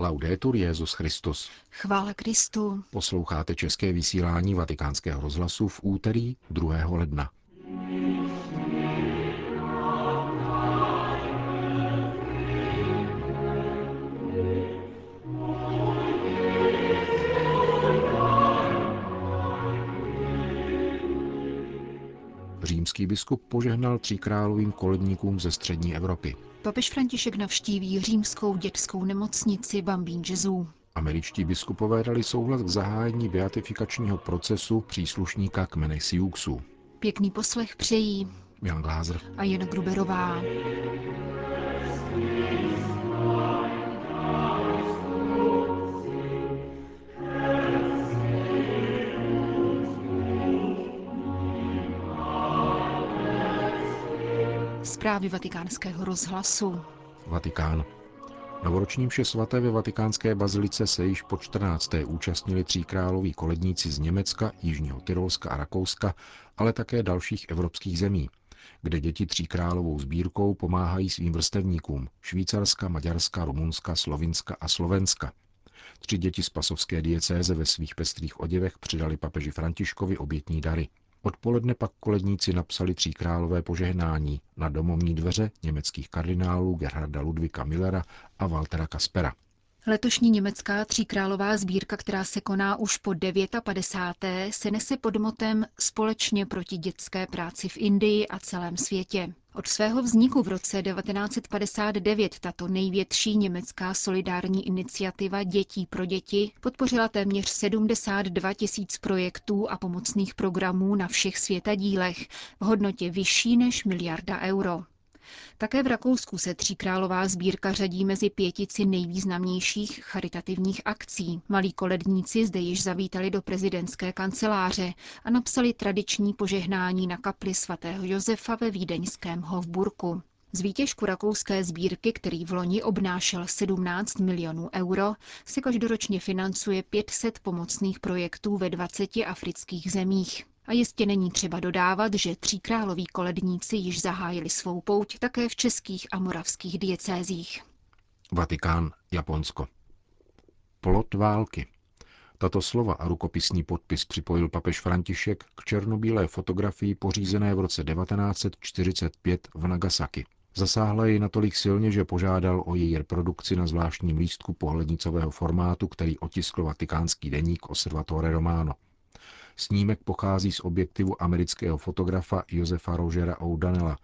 Laudetur Jezus Christus. Chvála Kristu. Posloucháte české vysílání Vatikánského rozhlasu v úterý 2. ledna. Římský biskup požehnal tříkrálovým koledníkům ze střední Evropy. Papež František navštíví římskou dětskou nemocnici Bambín Jezu. Američtí biskupové dali souhlas k zahájení beatifikačního procesu příslušníka kmene Siuxu. Pěkný poslech přejí Jan Glázer a Jen Gruberová. Zprávy vatikánského rozhlasu. Vatikán. Novoroční vše svaté ve vatikánské bazilice se již po 14. účastnili tříkráloví koledníci z Německa, Jižního Tyrolska a Rakouska, ale také dalších evropských zemí, kde děti tříkrálovou sbírkou pomáhají svým vrstevníkům Švýcarska, Maďarska, Rumunska, Slovinska a Slovenska. Tři děti z pasovské diecéze ve svých pestrých oděvech přidali papeži Františkovi obětní dary. Odpoledne pak koledníci napsali tříkrálové požehnání na domovní dveře německých kardinálů Gerharda Ludvika Millera a Waltera Kaspera. Letošní německá tříkrálová sbírka, která se koná už po 59. se nese pod motem Společně proti dětské práci v Indii a celém světě. Od svého vzniku v roce 1959 tato největší německá solidární iniciativa Dětí pro děti podpořila téměř 72 tisíc projektů a pomocných programů na všech světadílech v hodnotě vyšší než miliarda euro. Také v Rakousku se tříkrálová sbírka řadí mezi pětici nejvýznamnějších charitativních akcí. Malí koledníci zde již zavítali do prezidentské kanceláře a napsali tradiční požehnání na kapli svatého Josefa ve vídeňském Hofburku. Z výtěžku rakouské sbírky, který v loni obnášel 17 milionů euro, se každoročně financuje 500 pomocných projektů ve 20 afrických zemích. A jistě není třeba dodávat, že tříkráloví koledníci již zahájili svou pouť také v českých a moravských diecézích. Vatikán, Japonsko. Plot války. Tato slova a rukopisní podpis připojil papež František k černobílé fotografii pořízené v roce 1945 v Nagasaki. Zasáhla jej natolik silně, že požádal o její reprodukci na zvláštním lístku pohlednicového formátu, který otiskl vatikánský deník Osservatore Romano. Snímek pochází z objektivu amerického fotografa Josefa Rogera O'Donnella,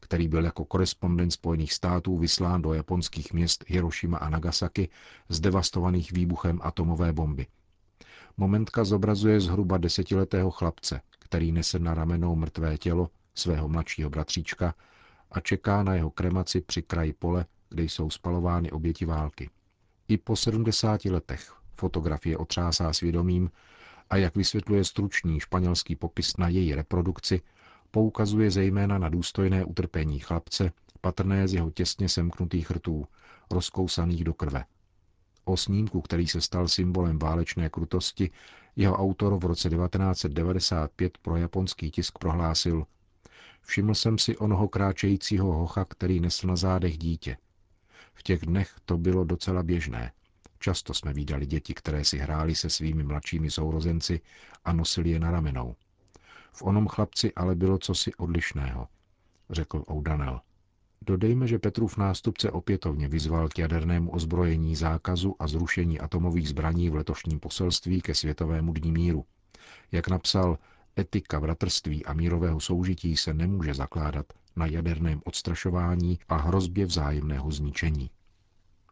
který byl jako korespondent Spojených států vyslán do japonských měst Hiroshima a Nagasaki, zdevastovaných výbuchem atomové bomby. Momentka zobrazuje zhruba desetiletého chlapce, který nese na ramenou mrtvé tělo svého mladšího bratříčka a čeká na jeho kremaci při kraji pole, kde jsou spalovány oběti války. I po 70 letech fotografie otřásá svědomím, a jak vysvětluje stručný španělský popis na její reprodukci, poukazuje zejména na důstojné utrpení chlapce, patrné z jeho těsně semknutých rtů, rozkousaných do krve. O snímku, který se stal symbolem válečné krutosti, jeho autor v roce 1995 pro japonský tisk prohlásil Všiml jsem si onoho kráčejícího hocha, který nesl na zádech dítě. V těch dnech to bylo docela běžné. Často jsme viděli děti, které si hrály se svými mladšími sourozenci a nosili je na ramenou. V onom chlapci ale bylo cosi odlišného, řekl Oudanel. Dodejme, že Petrův nástupce opětovně vyzval k jadernému ozbrojení zákazu a zrušení atomových zbraní v letošním poselství ke světovému dní míru. Jak napsal, etika bratrství a mírového soužití se nemůže zakládat na jaderném odstrašování a hrozbě vzájemného zničení.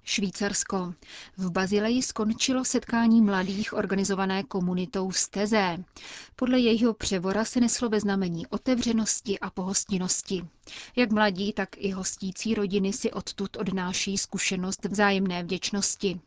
Švýcarsko. V Bazileji skončilo setkání mladých organizované komunitou Steze. Podle jejího převora se neslo ve znamení otevřenosti a pohostinnosti. Jak mladí, tak i hostící rodiny si odtud odnáší zkušenost vzájemné vděčnosti.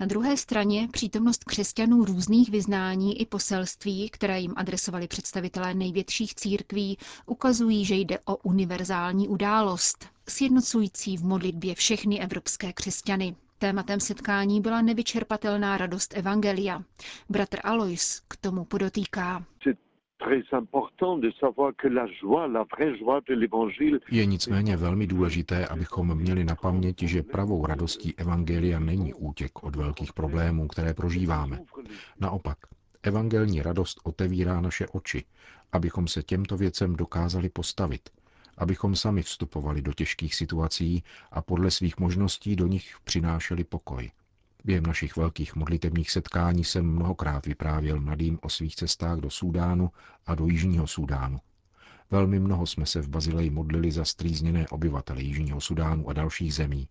Na druhé straně přítomnost křesťanů různých vyznání i poselství, které jim adresovali představitelé největších církví, ukazují, že jde o univerzální událost, sjednocující v modlitbě všechny evropské křesťany. Tématem setkání byla nevyčerpatelná radost Evangelia. Bratr Alois k tomu podotýká. Je nicméně velmi důležité, abychom měli na paměti, že pravou radostí Evangelia není útěk od velkých problémů, které prožíváme. Naopak, evangelní radost otevírá naše oči, abychom se těmto věcem dokázali postavit, abychom sami vstupovali do těžkých situací a podle svých možností do nich přinášeli pokoj. Během našich velkých modlitebních setkání jsem mnohokrát vyprávěl mladým o svých cestách do Súdánu a do Jižního Súdánu. Velmi mnoho jsme se v Bazileji modlili za strýzněné obyvatele Jižního Sudánu a dalších zemí,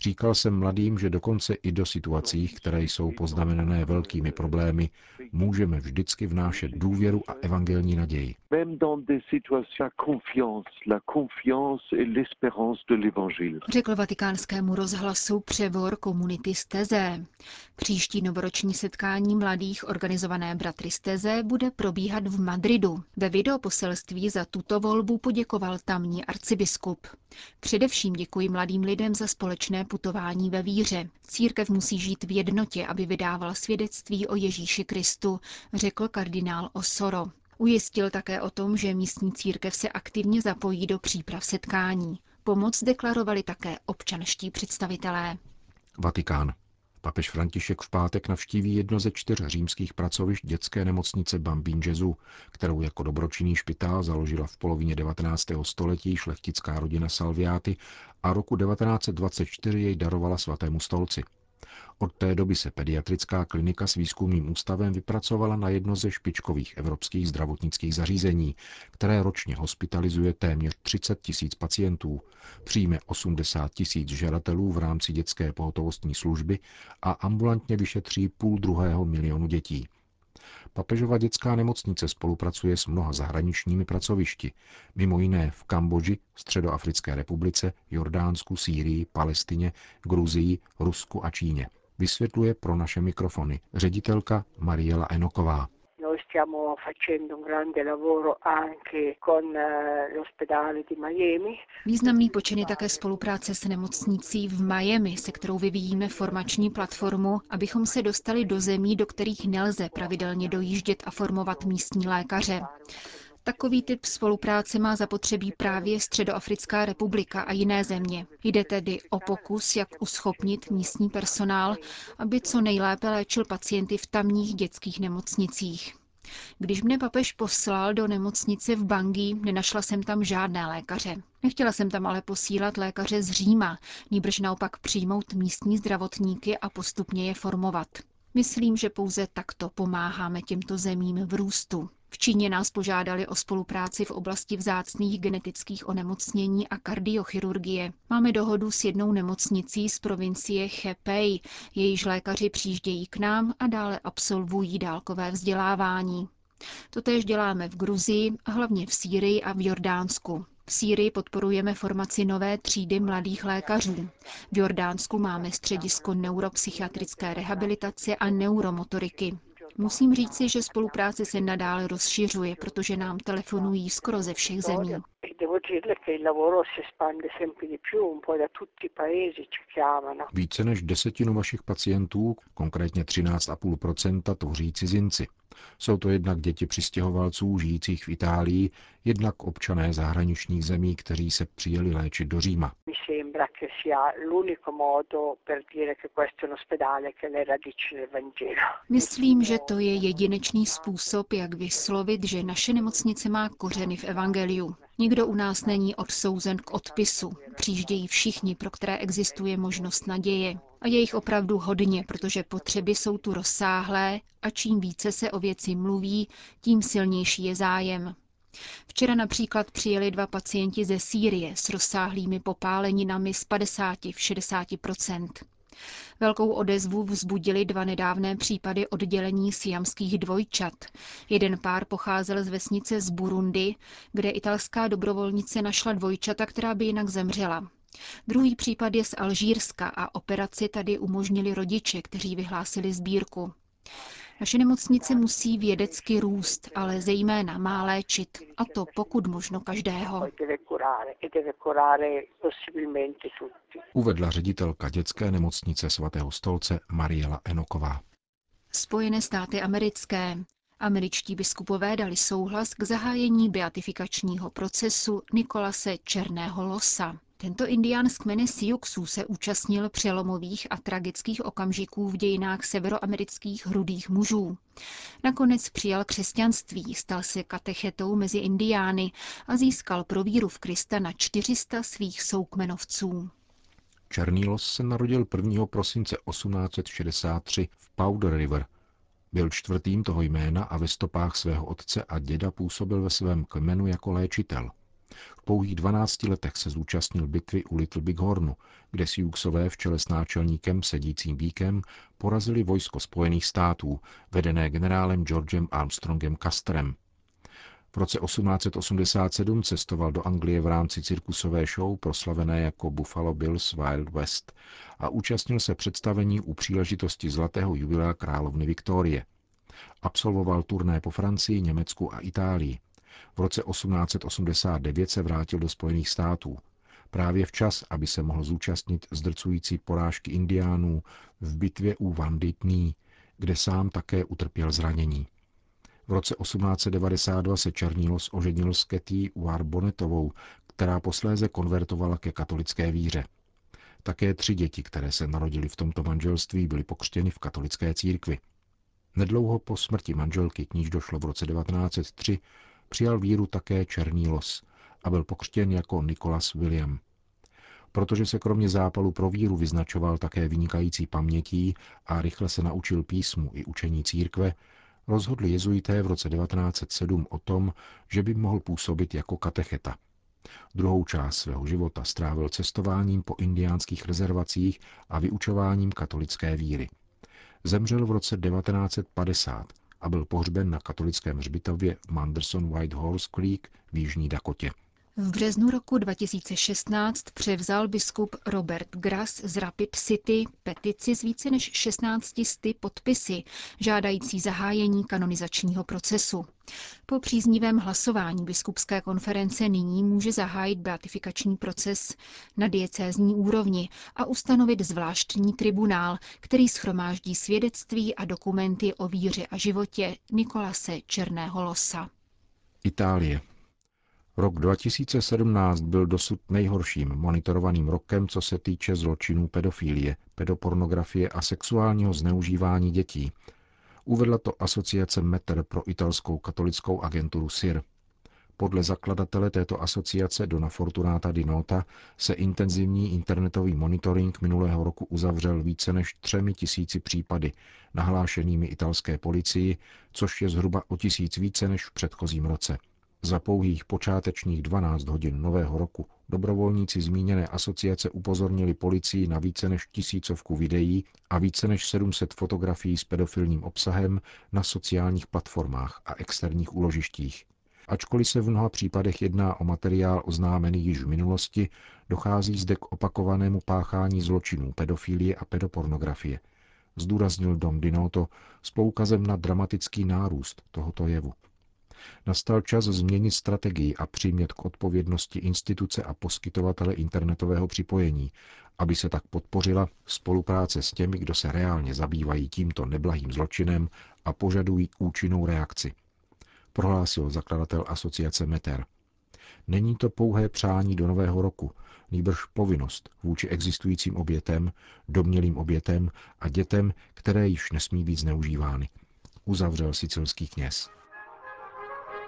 Říkal jsem mladým, že dokonce i do situací, které jsou poznamenané velkými problémy, můžeme vždycky vnášet důvěru a evangelní naději. Řekl vatikánskému rozhlasu převor komunity Steze. Příští novoroční setkání mladých organizované bratry Steze bude probíhat v Madridu. Ve videoposelství za tuto volbu poděkoval tamní arcibiskup. Především děkuji mladým lidem za společné putování ve víře. Církev musí žít v jednotě, aby vydával svědectví o Ježíši Kristu, řekl kardinál Osoro. Ujistil také o tom, že místní církev se aktivně zapojí do příprav setkání. Pomoc deklarovali také občanští představitelé. Vatikán. Papež František v pátek navštíví jedno ze čtyř římských pracovišť dětské nemocnice Bambín Jezu, kterou jako dobročinný špitál založila v polovině 19. století šlechtická rodina Salviáty a roku 1924 jej darovala svatému stolci. Od té doby se pediatrická klinika s výzkumným ústavem vypracovala na jedno ze špičkových evropských zdravotnických zařízení, které ročně hospitalizuje téměř 30 tisíc pacientů, přijme 80 tisíc žadatelů v rámci dětské pohotovostní služby a ambulantně vyšetří půl druhého milionu dětí. Papežova dětská nemocnice spolupracuje s mnoha zahraničními pracovišti, mimo jiné v Kambodži, Středoafrické republice, Jordánsku, Sýrii, Palestině, Gruzii, Rusku a Číně. Vysvětluje pro naše mikrofony ředitelka Mariela Enoková stiamo facendo un grande lavoro anche con eh, l'ospedale di Miami. Významný počin je také spolupráce s nemocnicí v Miami, se kterou vyvíjíme formační platformu, abychom se dostali do zemí, do kterých nelze pravidelně dojíždět a formovat místní lékaře. Takový typ spolupráce má zapotřebí právě Středoafrická republika a jiné země. Jde tedy o pokus, jak uschopnit místní personál, aby co nejlépe léčil pacienty v tamních dětských nemocnicích. Když mne papež poslal do nemocnice v Bangui, nenašla jsem tam žádné lékaře. Nechtěla jsem tam ale posílat lékaře z Říma, níbrž naopak přijmout místní zdravotníky a postupně je formovat. Myslím, že pouze takto pomáháme těmto zemím v růstu. V Číně nás požádali o spolupráci v oblasti vzácných genetických onemocnění a kardiochirurgie. Máme dohodu s jednou nemocnicí z provincie Hebei, jejíž lékaři přijíždějí k nám a dále absolvují dálkové vzdělávání. Totéž děláme v Gruzii, hlavně v Sýrii a v Jordánsku. V Sýrii podporujeme formaci nové třídy mladých lékařů. V Jordánsku máme středisko neuropsychiatrické rehabilitace a neuromotoriky. Musím říci, že spolupráce se nadále rozšiřuje, protože nám telefonují skoro ze všech zemí. Více než desetinu vašich pacientů, konkrétně 13,5%, tvoří cizinci. Jsou to jednak děti přistěhovalců žijících v Itálii, jednak občané zahraničních zemí, kteří se přijeli léčit do Říma. Myslím, že to je jedinečný způsob, jak vyslovit, že naše nemocnice má kořeny v Evangeliu. Nikdo u nás není odsouzen k odpisu. Přijíždějí všichni, pro které existuje možnost naděje. A je jich opravdu hodně, protože potřeby jsou tu rozsáhlé a čím více se o věci mluví, tím silnější je zájem. Včera například přijeli dva pacienti ze Sýrie s rozsáhlými popáleninami z 50 v 60 Velkou odezvu vzbudili dva nedávné případy oddělení siamských dvojčat. Jeden pár pocházel z vesnice z Burundi, kde italská dobrovolnice našla dvojčata, která by jinak zemřela. Druhý případ je z Alžírska a operaci tady umožnili rodiče, kteří vyhlásili sbírku. Naše nemocnice musí vědecky růst, ale zejména má léčit, a to pokud možno každého. Uvedla ředitelka dětské nemocnice svatého stolce Mariela Enoková. Spojené státy americké. Američtí biskupové dali souhlas k zahájení beatifikačního procesu Nikolase Černého Losa. Tento indián z kmene Siouxů se účastnil přelomových a tragických okamžiků v dějinách severoamerických hrudých mužů. Nakonec přijal křesťanství, stal se katechetou mezi indiány a získal pro víru v Krista na 400 svých soukmenovců. Černý los se narodil 1. prosince 1863 v Powder River. Byl čtvrtým toho jména a ve stopách svého otce a děda působil ve svém kmenu jako léčitel. V pouhých 12 letech se zúčastnil bitvy u Little Big Hornu, kde Siouxové v čele s náčelníkem sedícím bíkem porazili vojsko Spojených států, vedené generálem Georgem Armstrongem Custerem. V roce 1887 cestoval do Anglie v rámci cirkusové show proslavené jako Buffalo Bills Wild West a účastnil se představení u příležitosti zlatého jubilea královny Viktorie. Absolvoval turné po Francii, Německu a Itálii. V roce 1889 se vrátil do Spojených států. Právě včas, aby se mohl zúčastnit zdrcující porážky indiánů v bitvě u Vanditný, kde sám také utrpěl zranění. V roce 1892 se Černílos oženil s Ketty Warbonetovou, která posléze konvertovala ke katolické víře. Také tři děti, které se narodily v tomto manželství, byly pokřtěny v katolické církvi. Nedlouho po smrti manželky, k níž došlo v roce 1903, přijal víru také Černý los a byl pokřtěn jako Nikolas William. Protože se kromě zápalu pro víru vyznačoval také vynikající pamětí a rychle se naučil písmu i učení církve, rozhodli jezuité v roce 1907 o tom, že by mohl působit jako katecheta. Druhou část svého života strávil cestováním po indiánských rezervacích a vyučováním katolické víry. Zemřel v roce 1950 a byl pohřben na katolickém hřbitově v Manderson White Horse Creek v Jižní Dakotě. V březnu roku 2016 převzal biskup Robert Grass z Rapid City petici s více než 16 sty podpisy, žádající zahájení kanonizačního procesu. Po příznivém hlasování biskupské konference nyní může zahájit beatifikační proces na diecézní úrovni a ustanovit zvláštní tribunál, který schromáždí svědectví a dokumenty o víře a životě Nikolase Černého Losa. Itálie. Rok 2017 byl dosud nejhorším monitorovaným rokem, co se týče zločinů pedofilie, pedopornografie a sexuálního zneužívání dětí. Uvedla to asociace METER pro italskou katolickou agenturu SIR. Podle zakladatele této asociace Dona Fortunata di Nota se intenzivní internetový monitoring minulého roku uzavřel více než třemi tisíci případy, nahlášenými italské policii, což je zhruba o tisíc více než v předchozím roce. Za pouhých počátečních 12 hodin nového roku dobrovolníci zmíněné asociace upozornili policii na více než tisícovku videí a více než 700 fotografií s pedofilním obsahem na sociálních platformách a externích úložištích. Ačkoliv se v mnoha případech jedná o materiál oznámený již v minulosti, dochází zde k opakovanému páchání zločinů pedofilie a pedopornografie, zdůraznil Dom Dinoto s poukazem na dramatický nárůst tohoto jevu. Nastal čas změnit strategii a přimět k odpovědnosti instituce a poskytovatele internetového připojení, aby se tak podpořila spolupráce s těmi, kdo se reálně zabývají tímto neblahým zločinem a požadují účinnou reakci. Prohlásil zakladatel asociace Meter. Není to pouhé přání do nového roku, nýbrž povinnost vůči existujícím obětem, domnělým obětem a dětem, které již nesmí být zneužívány, uzavřel sicilský kněz.